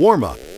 Warm up.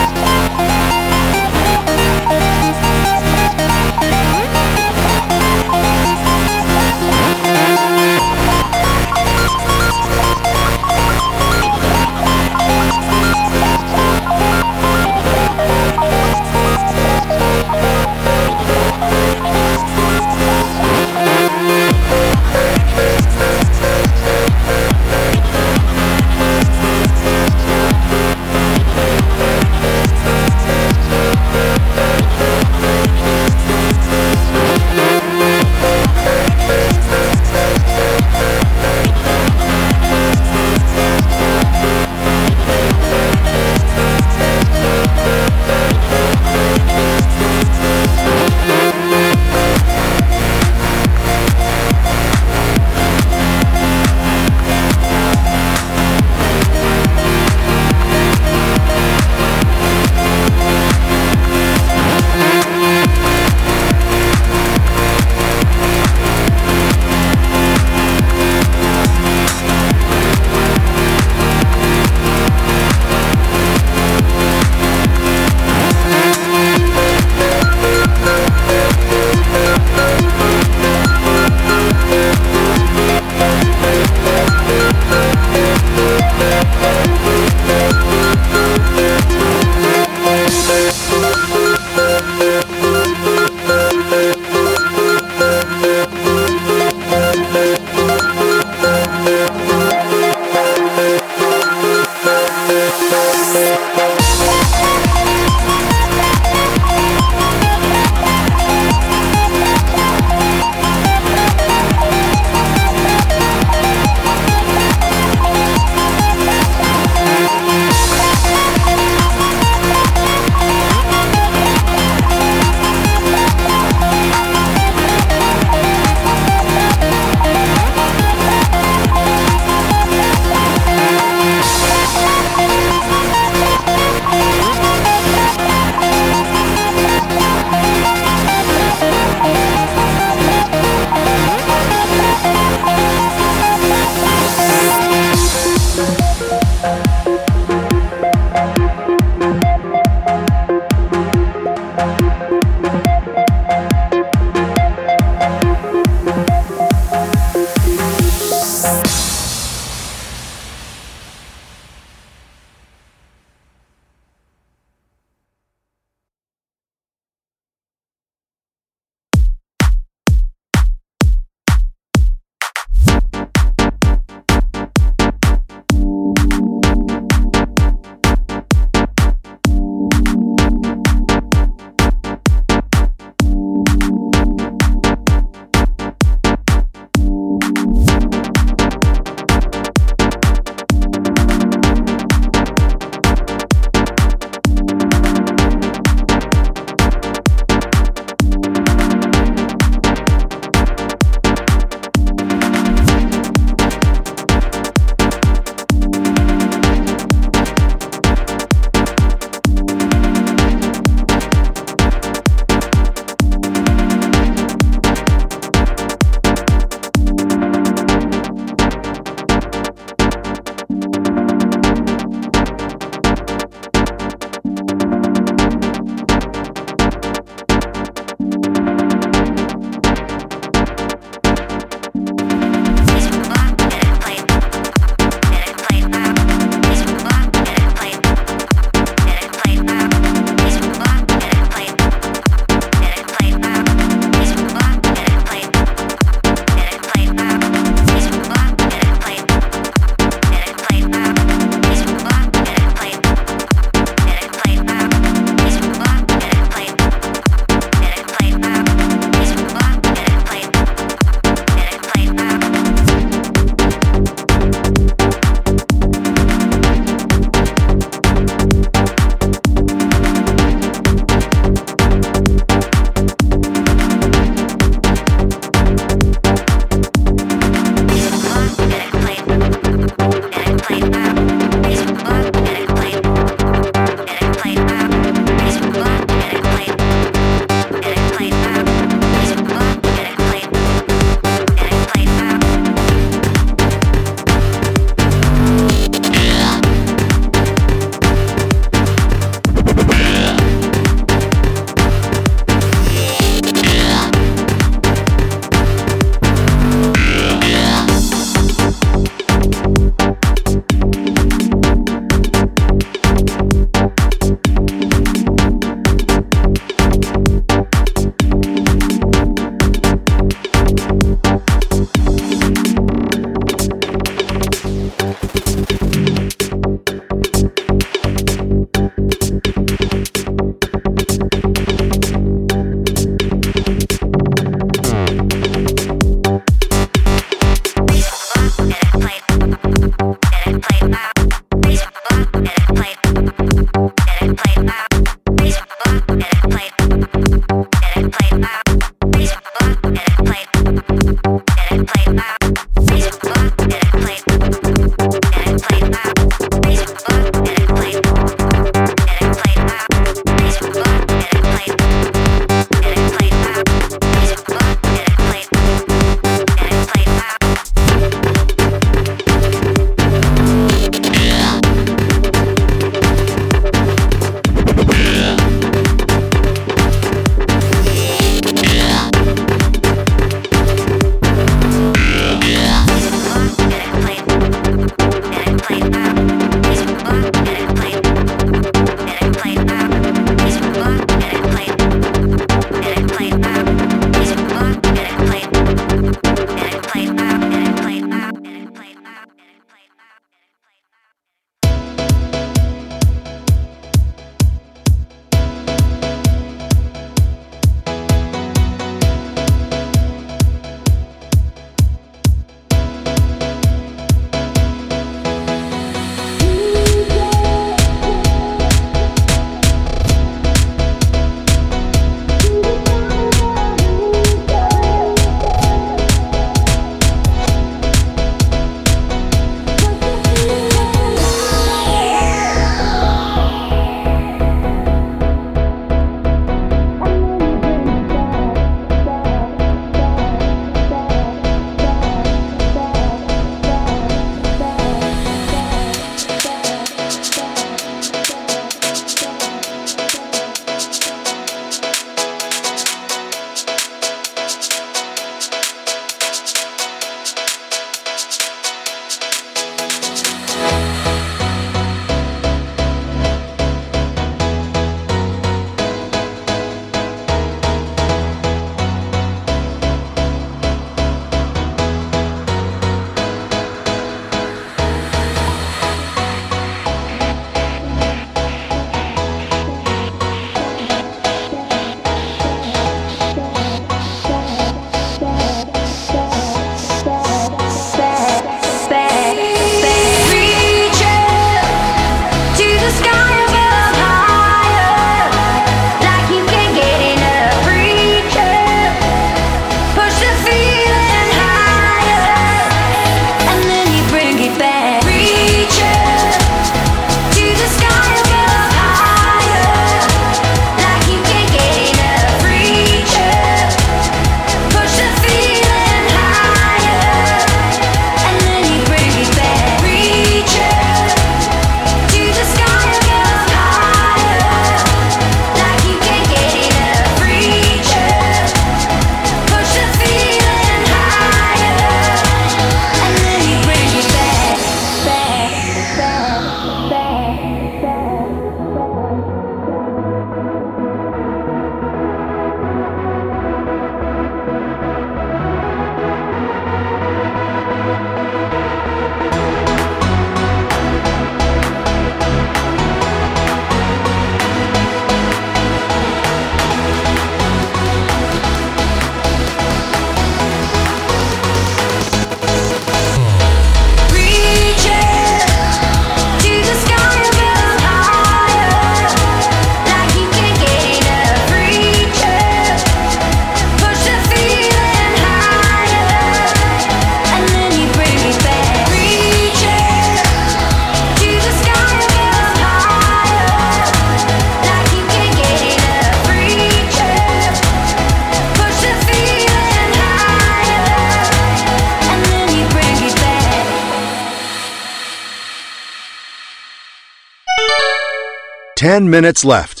10 minutes left.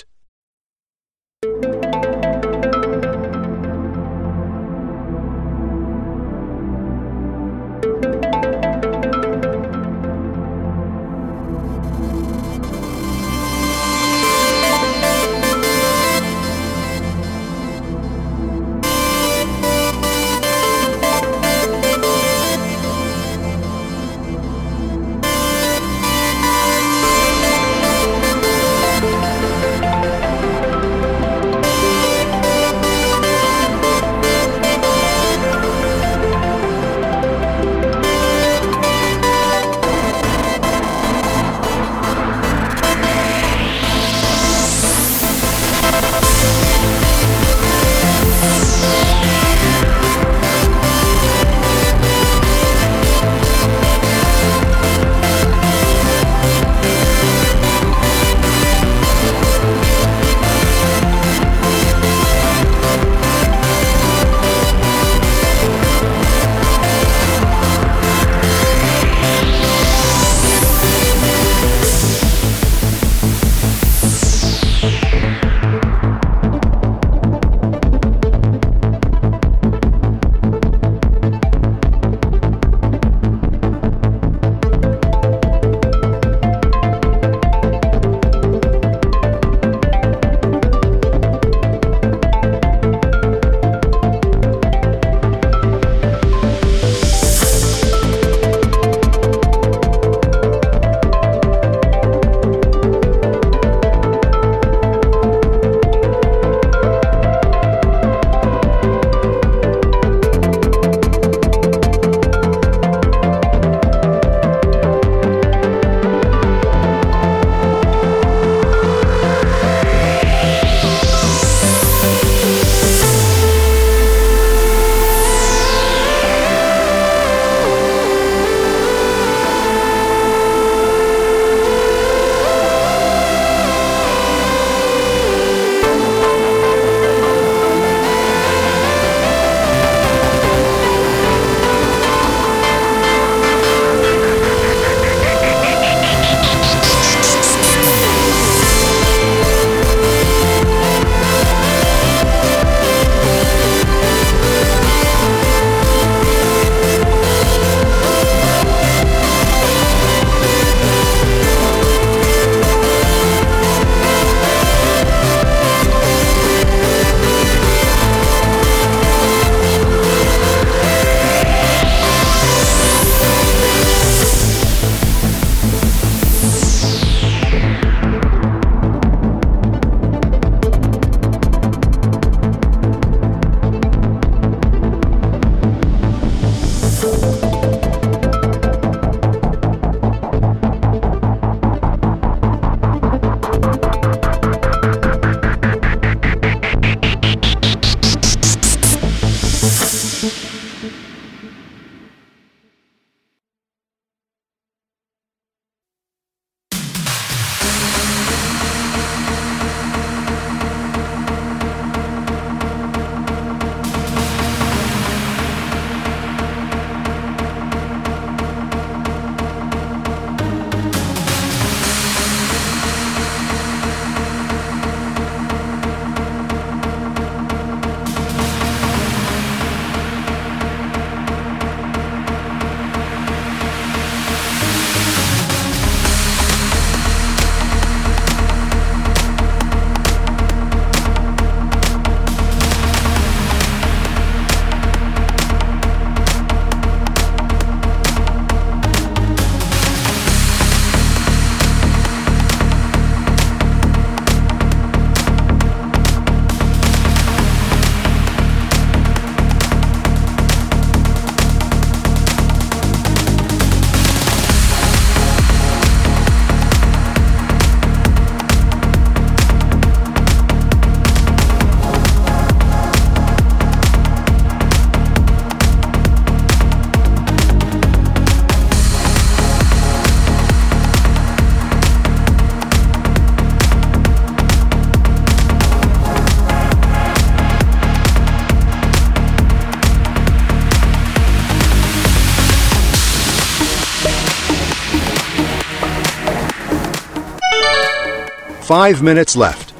Five minutes left.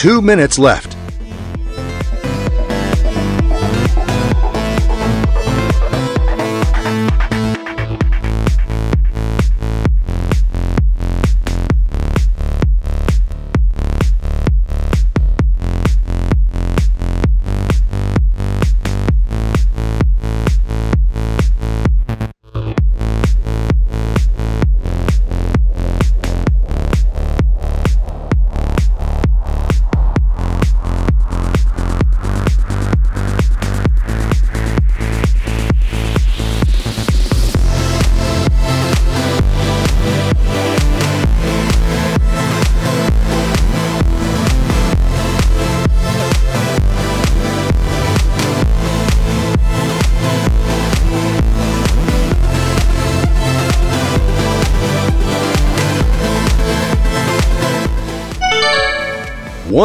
Two minutes left.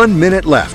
One minute left.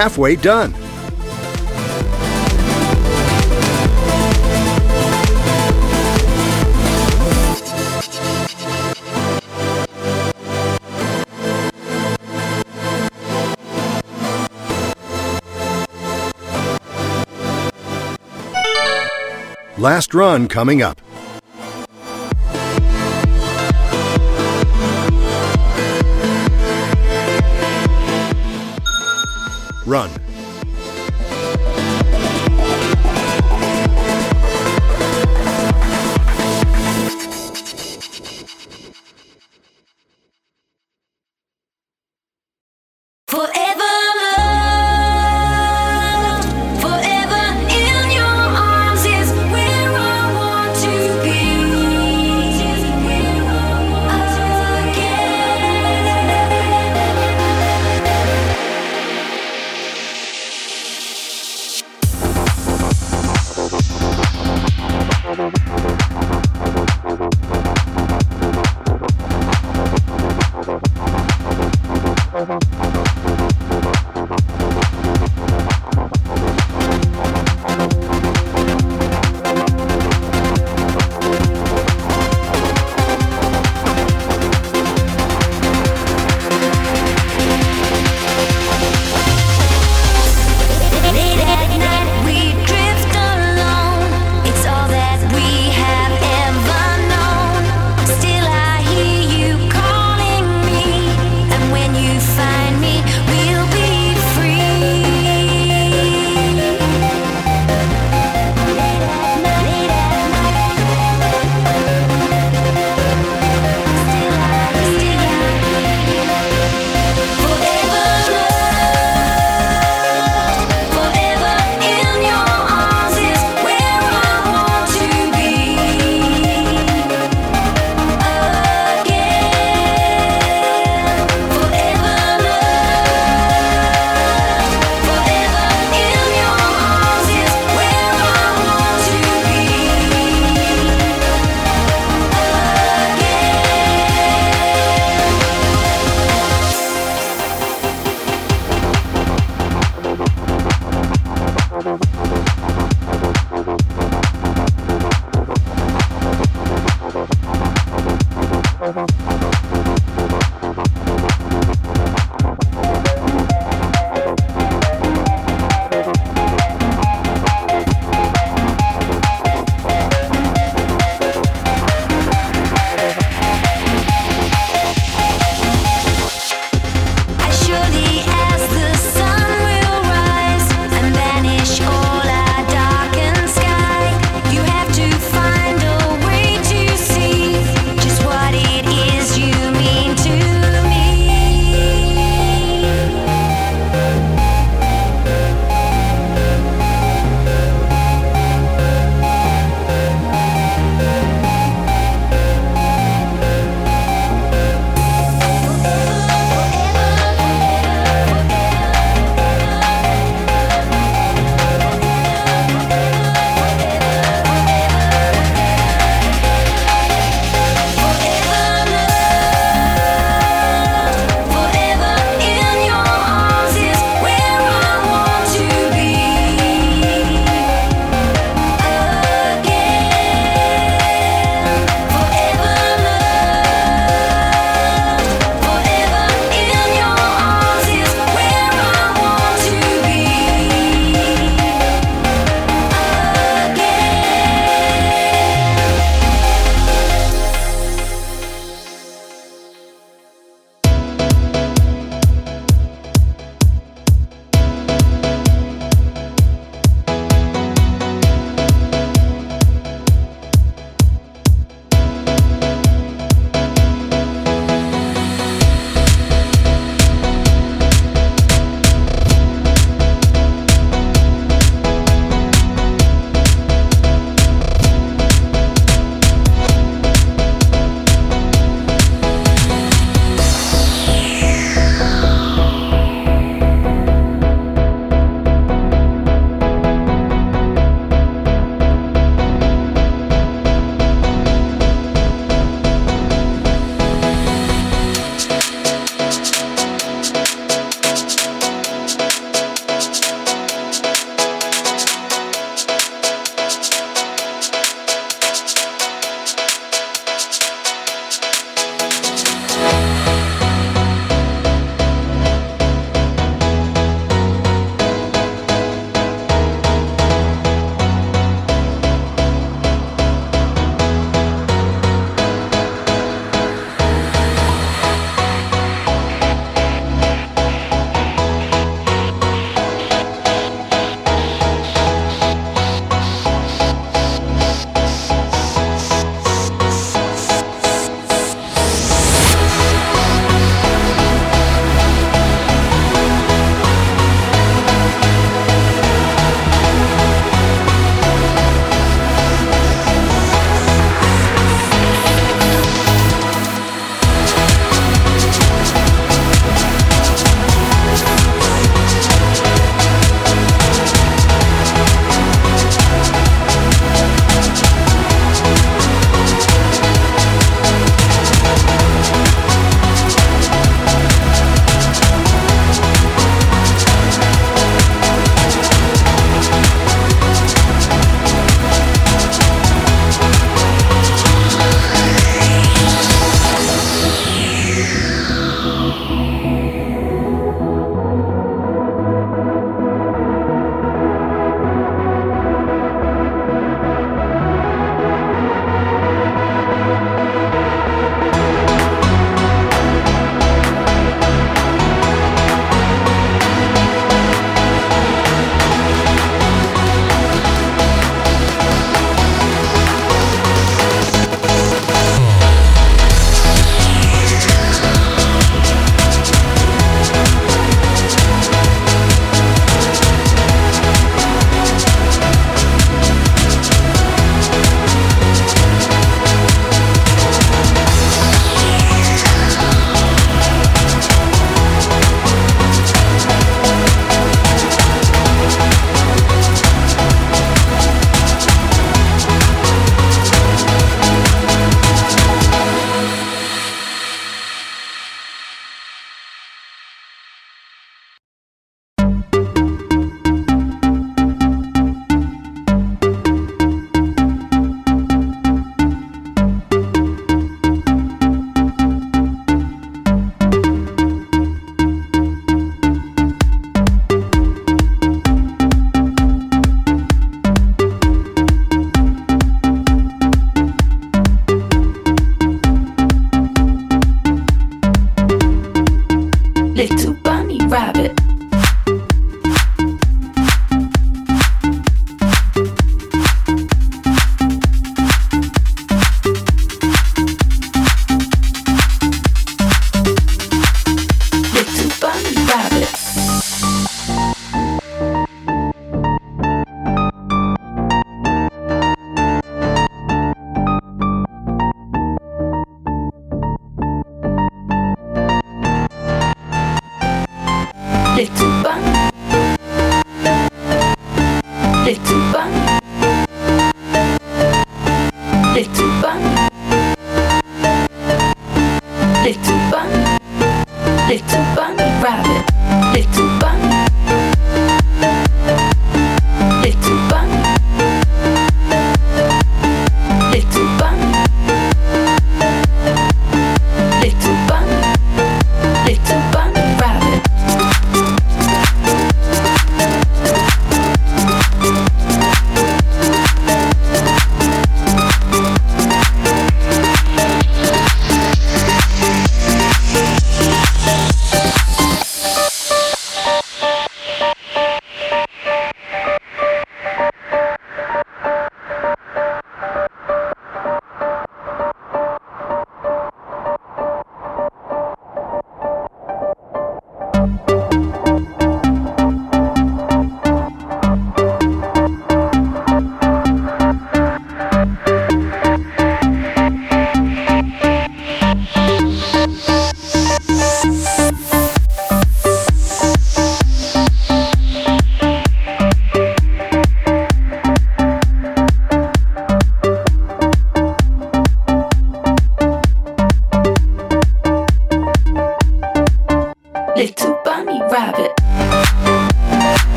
Halfway done. Last run coming up. Run.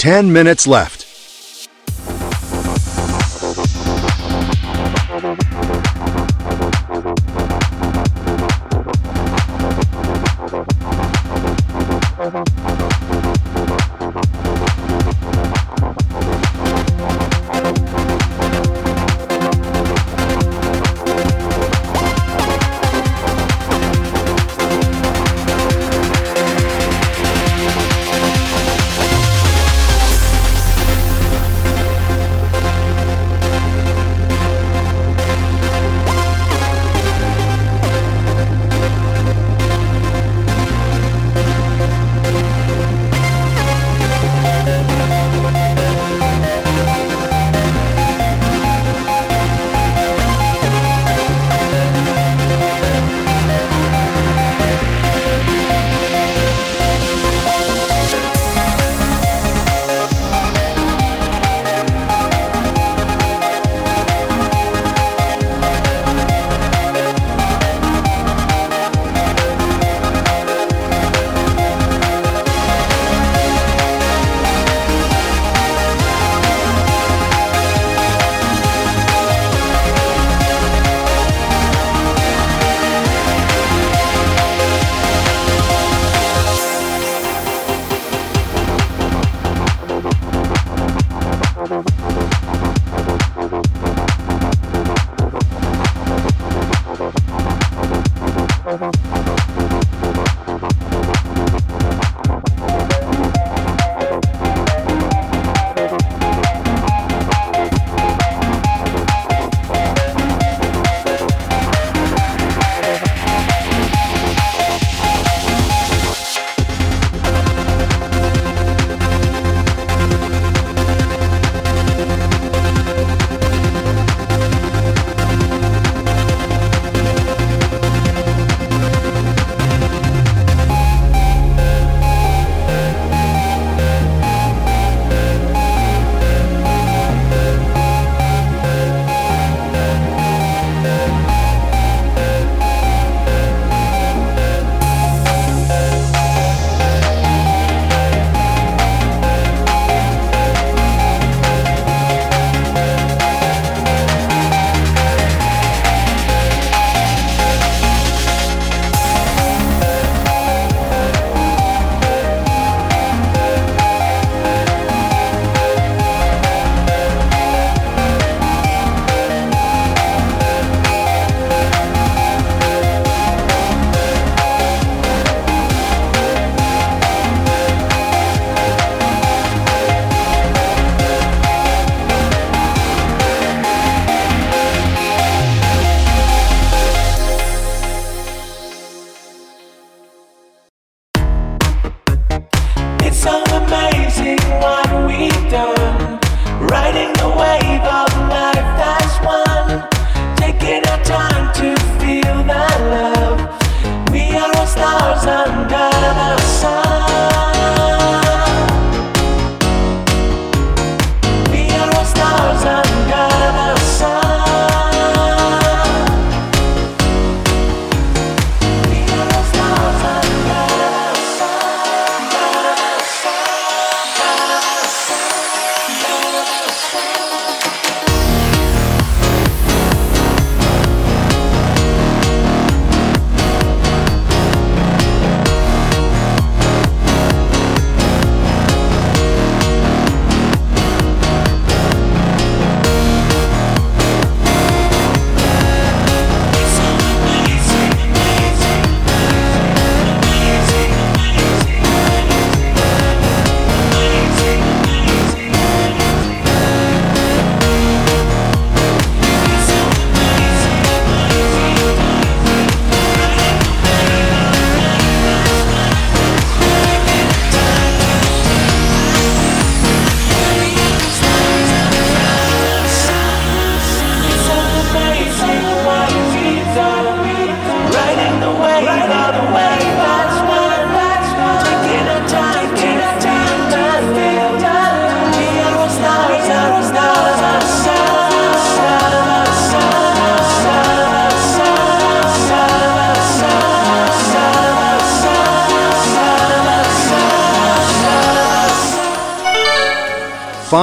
10 minutes left.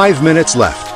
Five minutes left.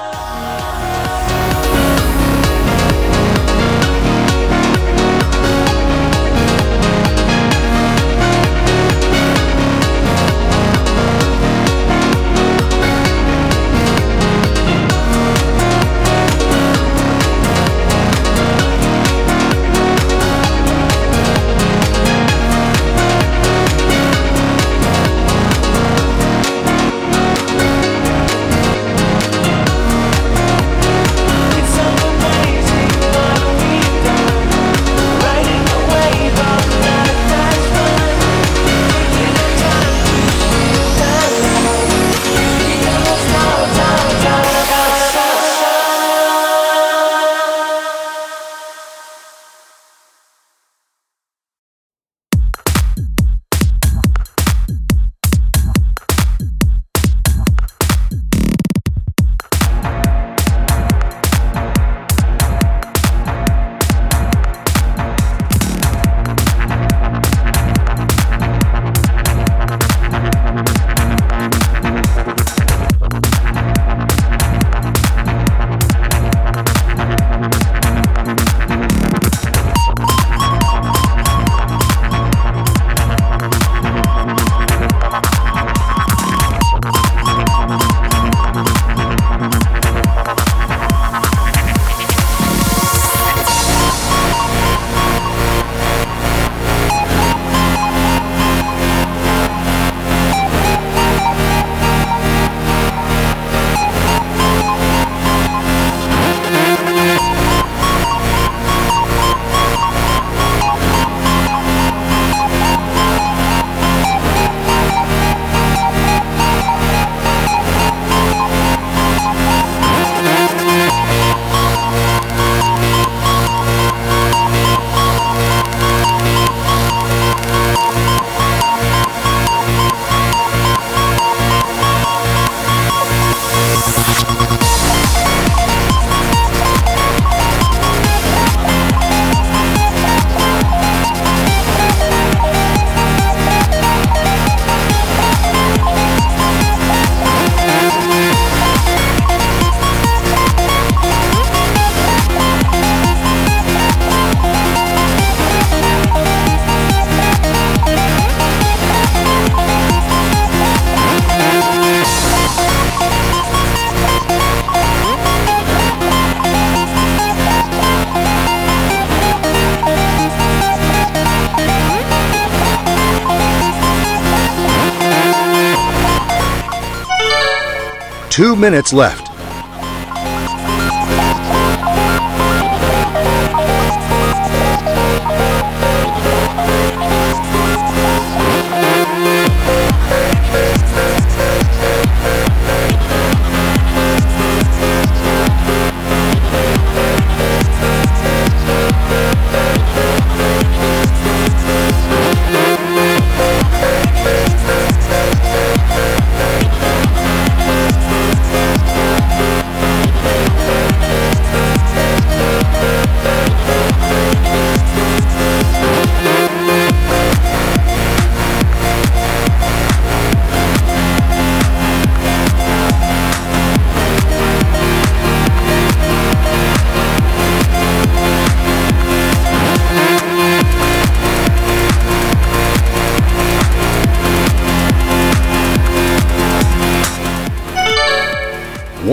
Two minutes left.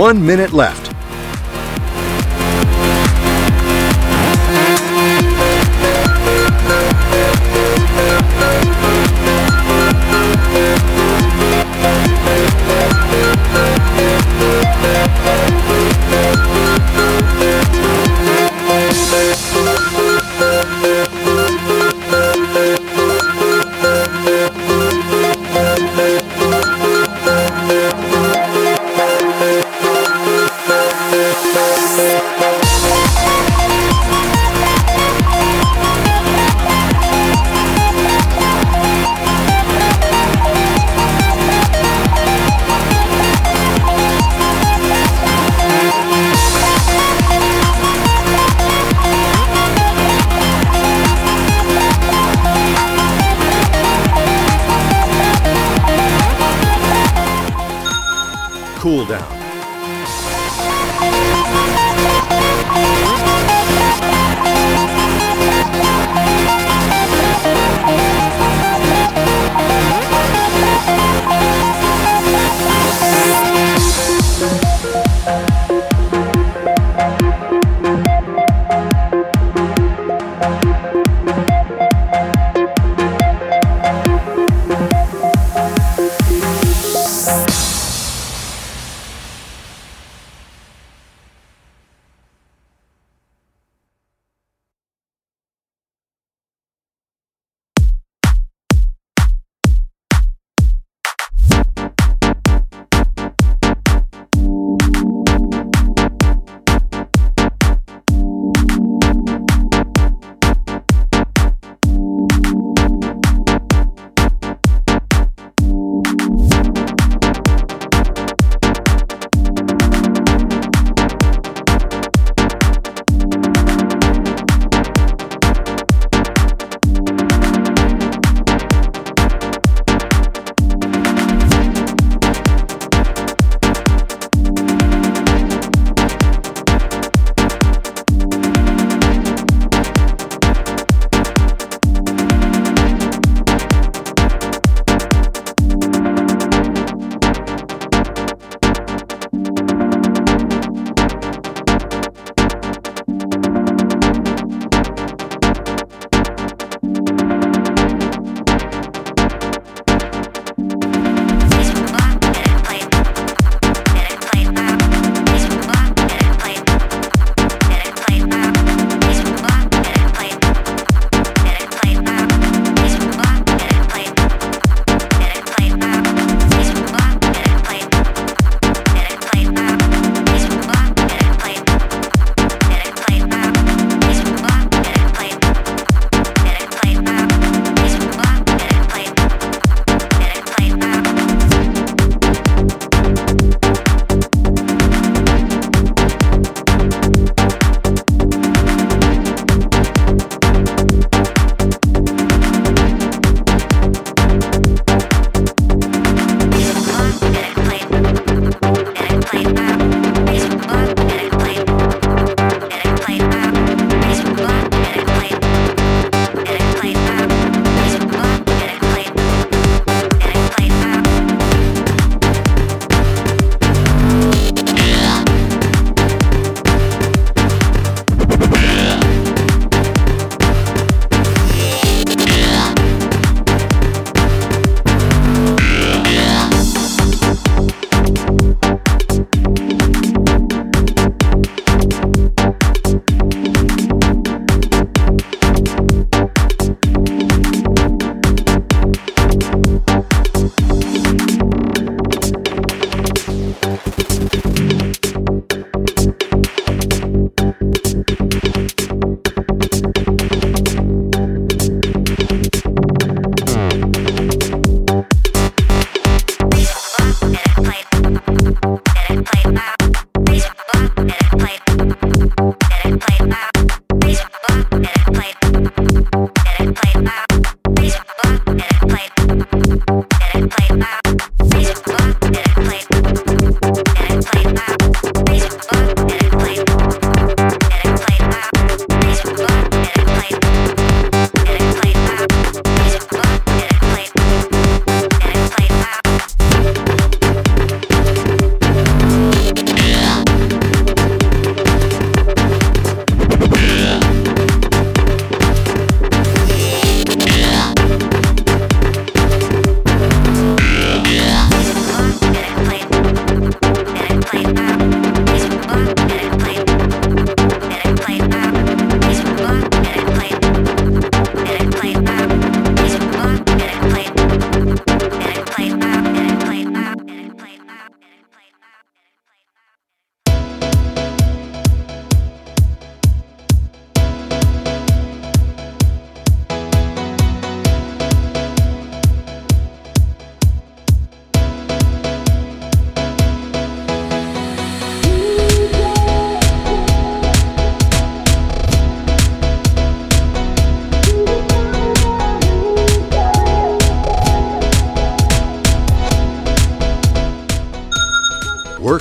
One minute left.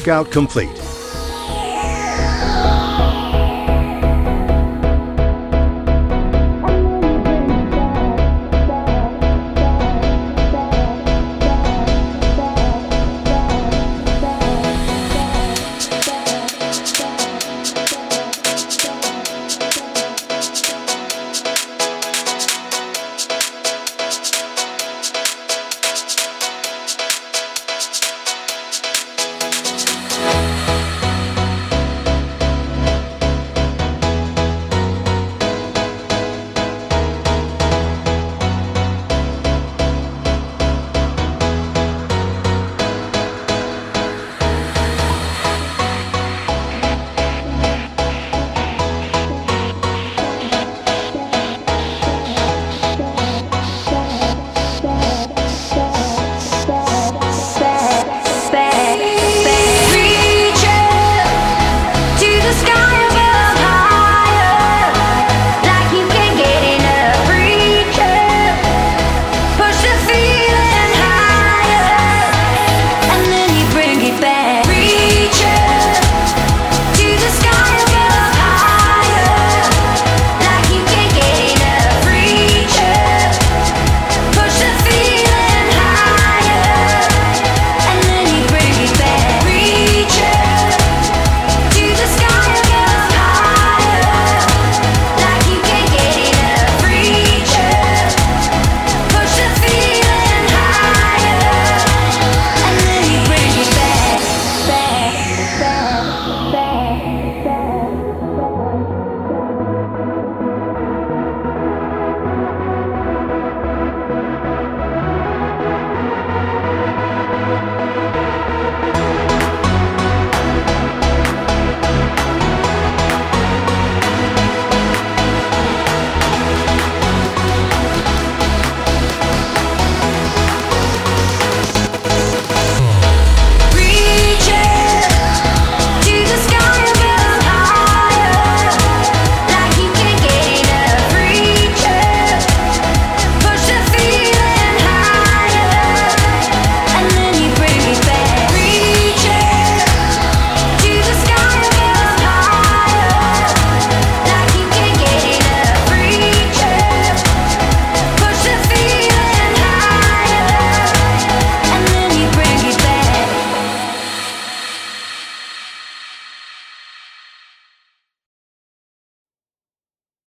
Workout complete.